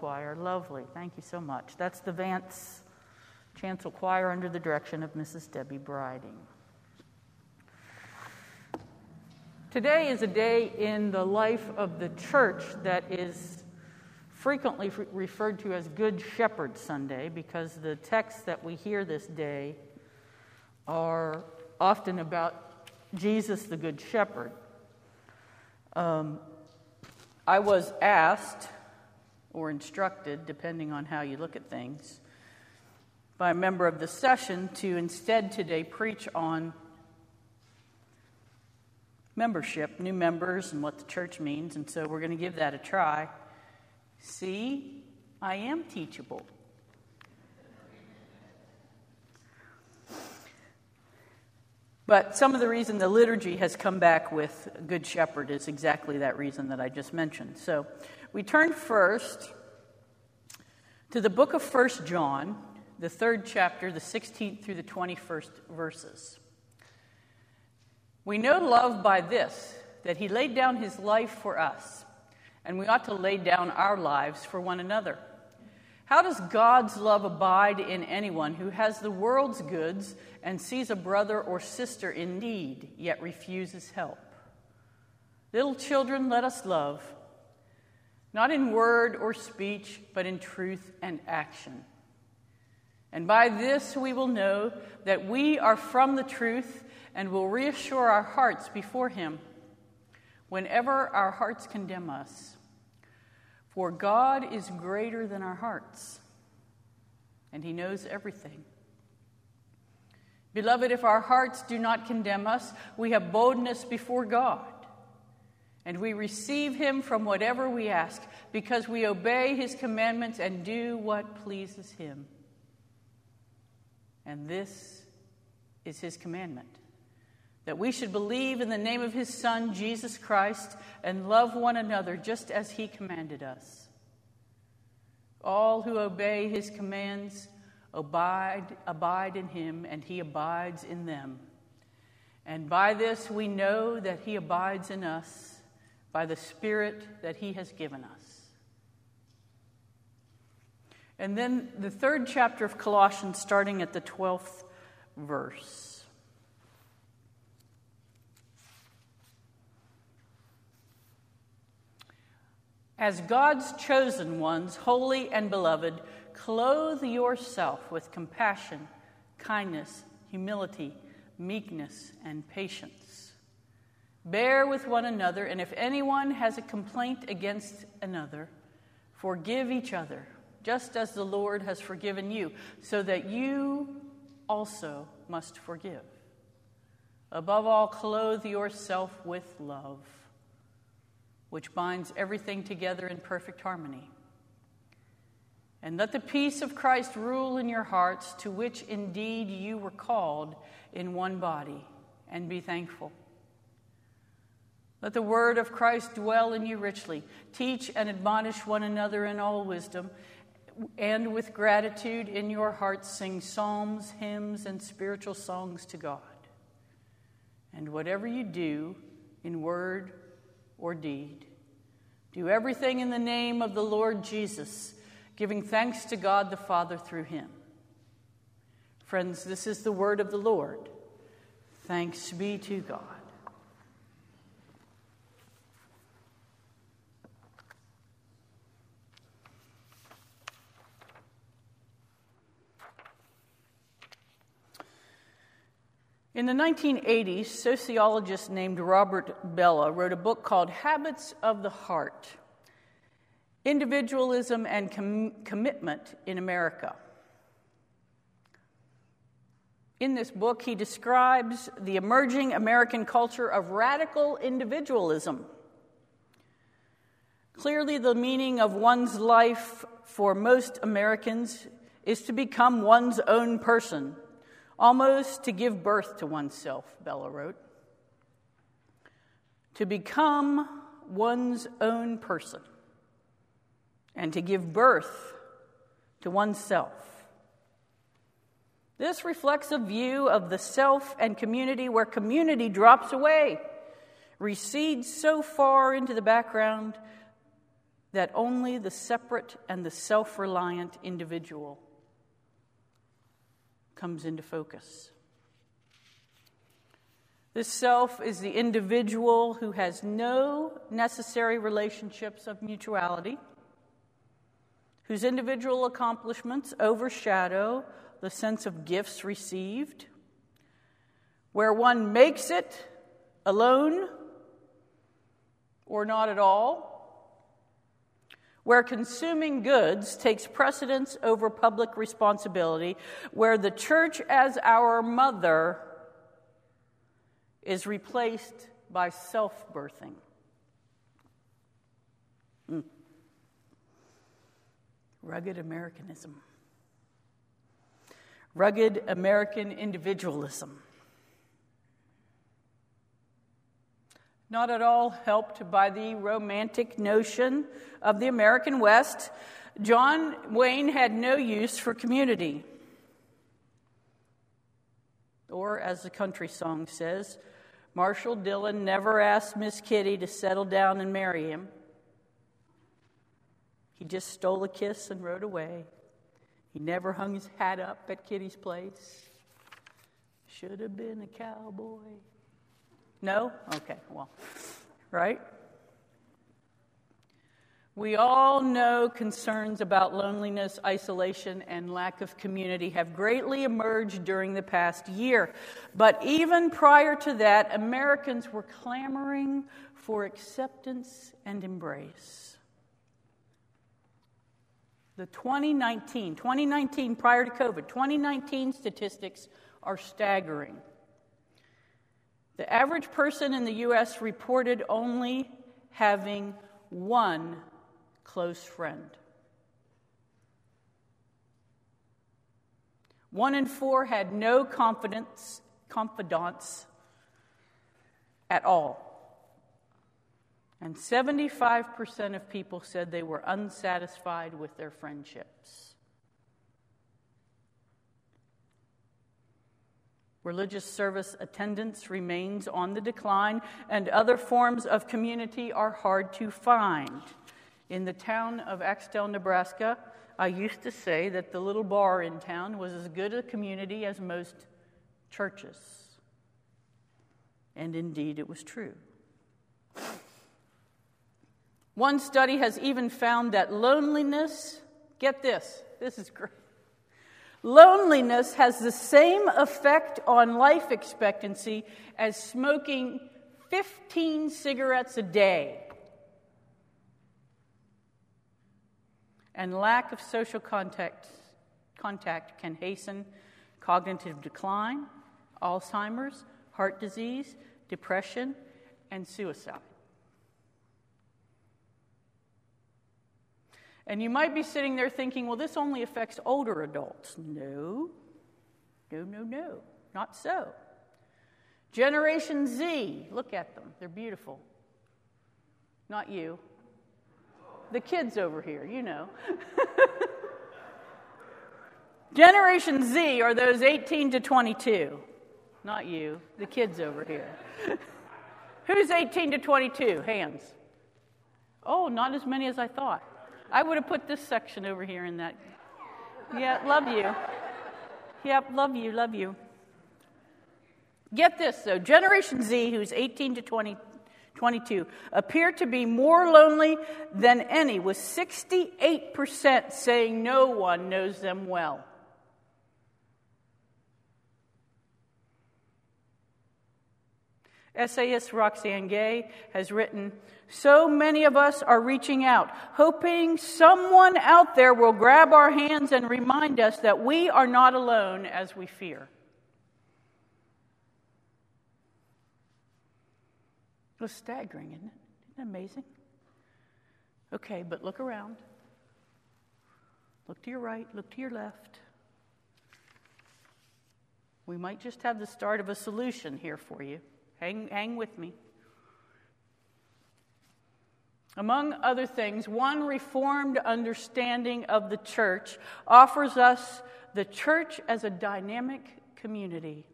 Choir, lovely. Thank you so much. That's the Vance Chancel Choir under the direction of Mrs. Debbie Briding. Today is a day in the life of the church that is frequently referred to as Good Shepherd Sunday because the texts that we hear this day are often about Jesus the Good Shepherd. Um, I was asked or instructed, depending on how you look at things, by a member of the session to instead today preach on membership, new members, and what the church means. And so we're going to give that a try. See, I am teachable. But some of the reason the liturgy has come back with Good Shepherd is exactly that reason that I just mentioned. So we turn first to the book of First John, the third chapter, the 16th through the 21st verses. We know love by this that he laid down his life for us, and we ought to lay down our lives for one another. How does God's love abide in anyone who has the world's goods and sees a brother or sister in need, yet refuses help? Little children, let us love, not in word or speech, but in truth and action. And by this we will know that we are from the truth and will reassure our hearts before Him whenever our hearts condemn us. For God is greater than our hearts, and He knows everything. Beloved, if our hearts do not condemn us, we have boldness before God, and we receive Him from whatever we ask, because we obey His commandments and do what pleases Him. And this is His commandment that we should believe in the name of his Son, Jesus Christ, and love one another just as he commanded us. All who obey his commands abide, abide in him, and he abides in them. And by this we know that he abides in us by the Spirit that he has given us. And then the third chapter of Colossians, starting at the 12th verse. As God's chosen ones, holy and beloved, clothe yourself with compassion, kindness, humility, meekness, and patience. Bear with one another, and if anyone has a complaint against another, forgive each other, just as the Lord has forgiven you, so that you also must forgive. Above all, clothe yourself with love which binds everything together in perfect harmony. And let the peace of Christ rule in your hearts, to which indeed you were called in one body, and be thankful. Let the word of Christ dwell in you richly. Teach and admonish one another in all wisdom, and with gratitude in your hearts sing psalms, hymns, and spiritual songs to God. And whatever you do, in word or deed. Do everything in the name of the Lord Jesus, giving thanks to God the Father through him. Friends, this is the word of the Lord. Thanks be to God. In the 1980s, sociologist named Robert Bellah wrote a book called Habits of the Heart Individualism and Com- Commitment in America. In this book, he describes the emerging American culture of radical individualism. Clearly, the meaning of one's life for most Americans is to become one's own person almost to give birth to oneself, Bellah wrote. To become one's own person and to give birth to oneself. This reflects a view of the self and community where community drops away, recedes so far into the background that only the separate and the self reliant individual comes into focus. This self is the individual who has no necessary relationships of mutuality, whose individual accomplishments overshadow the sense of gifts received, where one makes it alone or not at all, where consuming goods takes precedence over public responsibility, where the church as our mother is replaced by self birthing. Mm. Rugged Americanism. Rugged American individualism. Not at all helped by the romantic notion of the American West, John Wayne had no use for community. Or, as the country song says, Marshall Dillon never asked Miss Kitty to settle down and marry him. He just stole a kiss and rode away. He never hung his hat up at Kitty's place. Should have been a cowboy. No? Okay, well, right? We all know concerns about loneliness, isolation, and lack of community have greatly emerged during the past year. But even prior to that, Americans were clamoring for acceptance and embrace. The 2019, 2019 prior to COVID, 2019 statistics are staggering. The average person in the U.S. reported only having one close friend. One in four had no confidence, confidants at all. And 75% of people said they were unsatisfied with their friendships. Religious service attendance remains on the decline, and other forms of community are hard to find. In the town of Axtell, Nebraska, I used to say that the little bar in town was as good a community as most churches. And indeed, it was true. One study has even found that loneliness, get this, this is great. Loneliness has the same effect on life expectancy as smoking 15 cigarettes a day. and lack of social contact, contact can hasten cognitive decline, Alzheimer's, heart disease, depression, and suicide. And you might be sitting there thinking, well, this only affects older adults. No, no, no, no, not so. Generation Z, look at them, they're beautiful. Not you, the kids over here, you know. Generation Z are those 18 to 22. Not you, the kids over here. Who's 18 to 22? Hands. Oh, not as many as I thought. I would have put this section over here in that. Yeah, love you. Yep, love you, love you. Get this though Generation Z, who's 18 to 22, 22, appear to be more lonely than any, with 68% saying no one knows them well. Essayist Roxane Gay has written So many of us are reaching out, hoping someone out there will grab our hands and remind us that we are not alone as we fear. It was staggering, isn't it? Isn't it amazing? Okay, but look around. Look to your right, look to your left. We might just have the start of a solution here for you. Hang, hang with me. Among other things, one reformed understanding of the church offers us the church as a dynamic community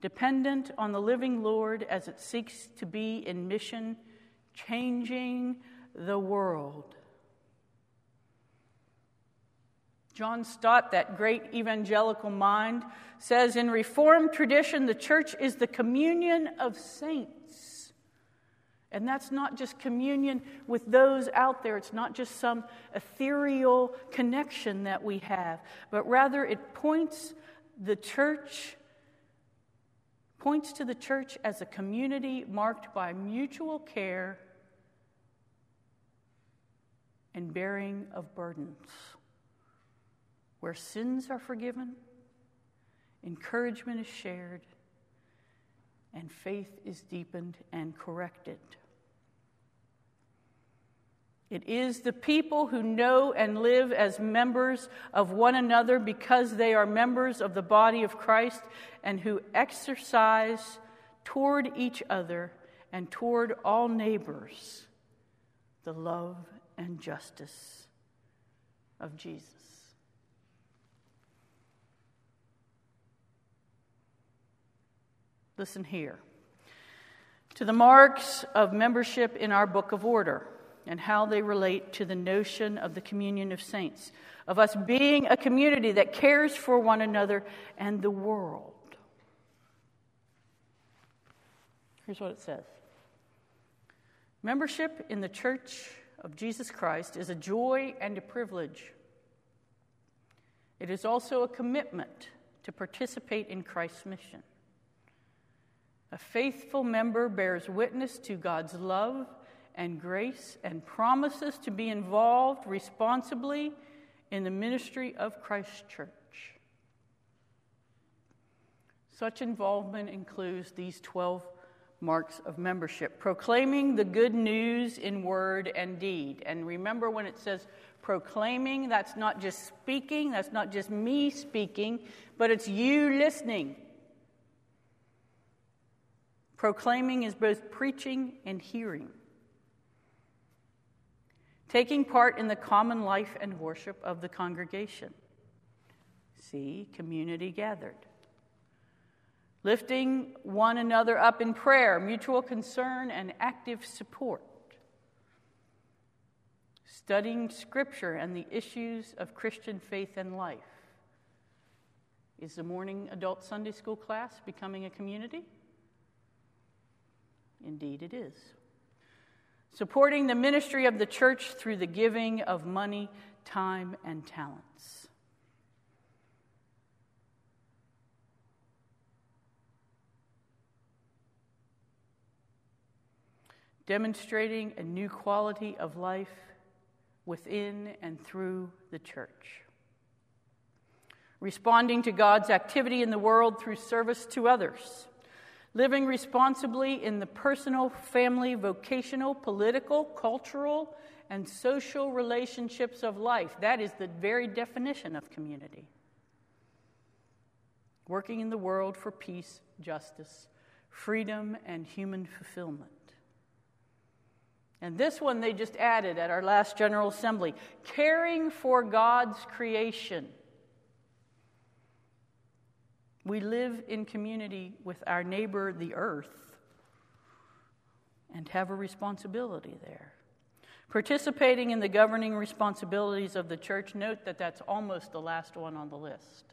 dependent on the living Lord as it seeks to be in mission, changing the world. John Stott, that great evangelical mind, says in Reformed tradition, the church is the communion of saints. And that's not just communion with those out there, it's not just some ethereal connection that we have, but rather it points the church points to the church as a community marked by mutual care and bearing of burdens, where sins are forgiven, encouragement is shared, and faith is deepened and corrected. It is the people who know and live as members of one another because they are members of the body of Christ and who exercise toward each other and toward all neighbors the love and justice of Jesus. Listen here to the marks of membership in our book of order and how they relate to the notion of the communion of saints, of us being a community that cares for one another and the world. Here's what it says Membership in the Church of Jesus Christ is a joy and a privilege. It is also a commitment to participate in Christ's mission. A faithful member bears witness to God's love and grace and promises to be involved responsibly in the ministry of Christ's church. Such involvement includes these 12 marks of membership proclaiming the good news in word and deed. And remember when it says proclaiming, that's not just speaking, that's not just me speaking, but it's you listening. Proclaiming is both preaching and hearing taking part in the common life and worship of the congregation. See, community gathered. Lifting one another up in prayer, mutual concern, and active support. Studying Scripture and the issues of Christian faith and life. Is the morning adult Sunday school class becoming a community? Indeed, it is supporting the ministry of the church through the giving of money, time, and talents. Demonstrating a new quality of life within and through the church. Responding to God's activity in the world through service to others living responsibly in the personal, family, vocational, political, cultural, and social relationships of life. That is the very definition of community. Working in the world for peace, justice, freedom, and human fulfillment. And this one they just added at our last General Assembly caring for God's creation. We live in community with our neighbor, the earth, and have a responsibility there. Participating in the governing responsibilities of the church, note that that's almost the last one on the list.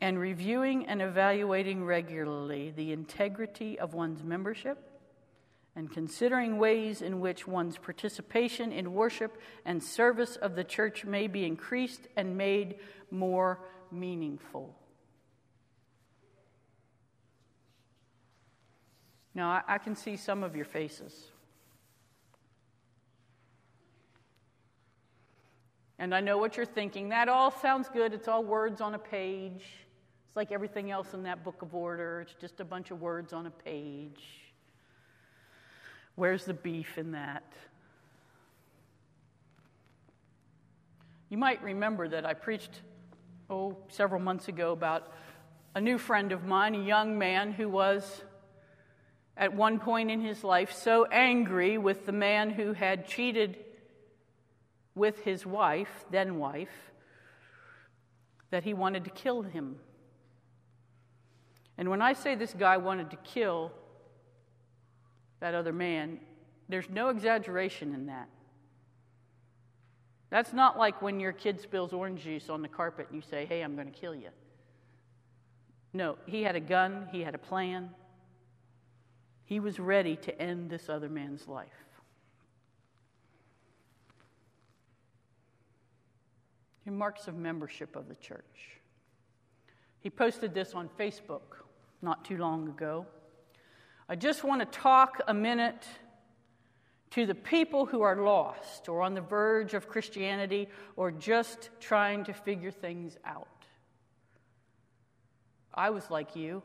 And reviewing and evaluating regularly the integrity of one's membership and considering ways in which one's participation in worship and service of the church may be increased and made more meaningful. Now, I, can see some of your faces. And I know what you're thinking. That all sounds good. It's all words on a page. It's like everything else in that book of order, it's just a bunch of words on a page. Where's the beef in that? You might remember that I preached, oh, several months ago about a new friend of mine, a young man who was, at one point in his life, so angry with the man who had cheated with his wife, then wife, that he wanted to kill him. And when I say this guy wanted to kill, that other man, there's no exaggeration in that. That's not like when your kid spills orange juice on the carpet and you say, hey, I'm going to kill you. No, he had a gun, he had a plan. He was ready to end this other man's life. Your marks of membership of the church. He posted this on Facebook not too long ago. I just want to talk a minute to the people who are lost or on the verge of Christianity or just trying to figure things out. I was like you.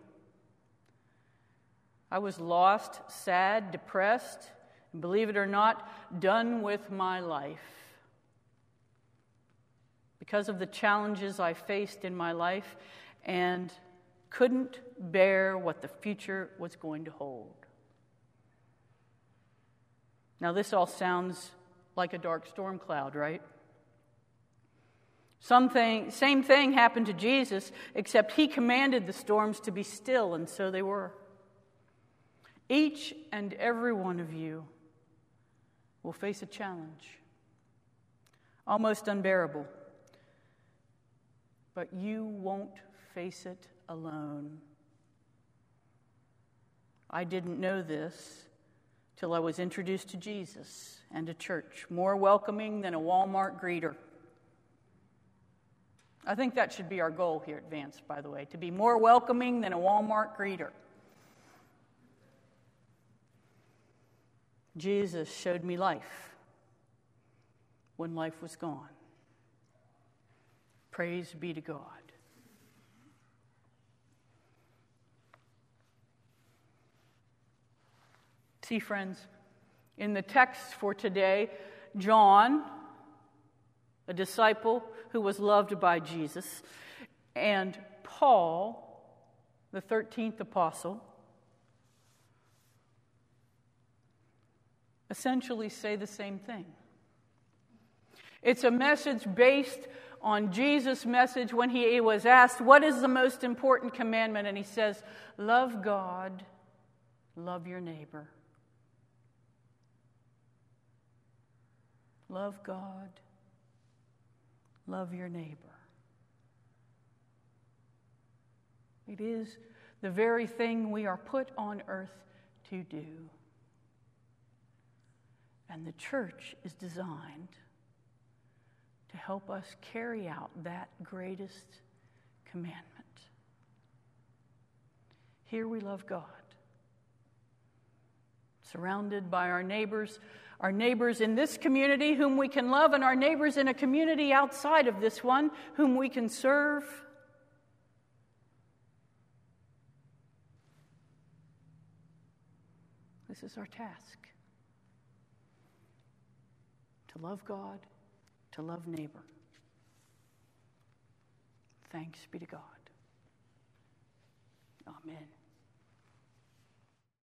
I was lost, sad, depressed, and believe it or not, done with my life. Because of the challenges I faced in my life and couldn't bear what the future was going to hold. Now, this all sounds like a dark storm cloud, right? Something, same thing happened to Jesus, except he commanded the storms to be still, and so they were. Each and every one of you will face a challenge, almost unbearable, but you won't face it alone. I didn't know this till I was introduced to Jesus and a church more welcoming than a Walmart greeter. I think that should be our goal here at Vance, by the way, to be more welcoming than a Walmart greeter. Jesus showed me life when life was gone. Praise be to God. See, friends, in the text for today, John, a disciple who was loved by Jesus, and Paul, the 13th apostle, essentially say the same thing. It's a message based on Jesus' message when he was asked, What is the most important commandment? And he says, Love God, love your neighbor. Love God. Love your neighbor. It is the very thing we are put on earth to do. And the church is designed to help us carry out that greatest commandment. Here we love God, surrounded by our neighbors our neighbors in this community whom we can love, and our neighbors in a community outside of this one whom we can serve. This is our task to love God, to love neighbor. Thanks be to God. Amen.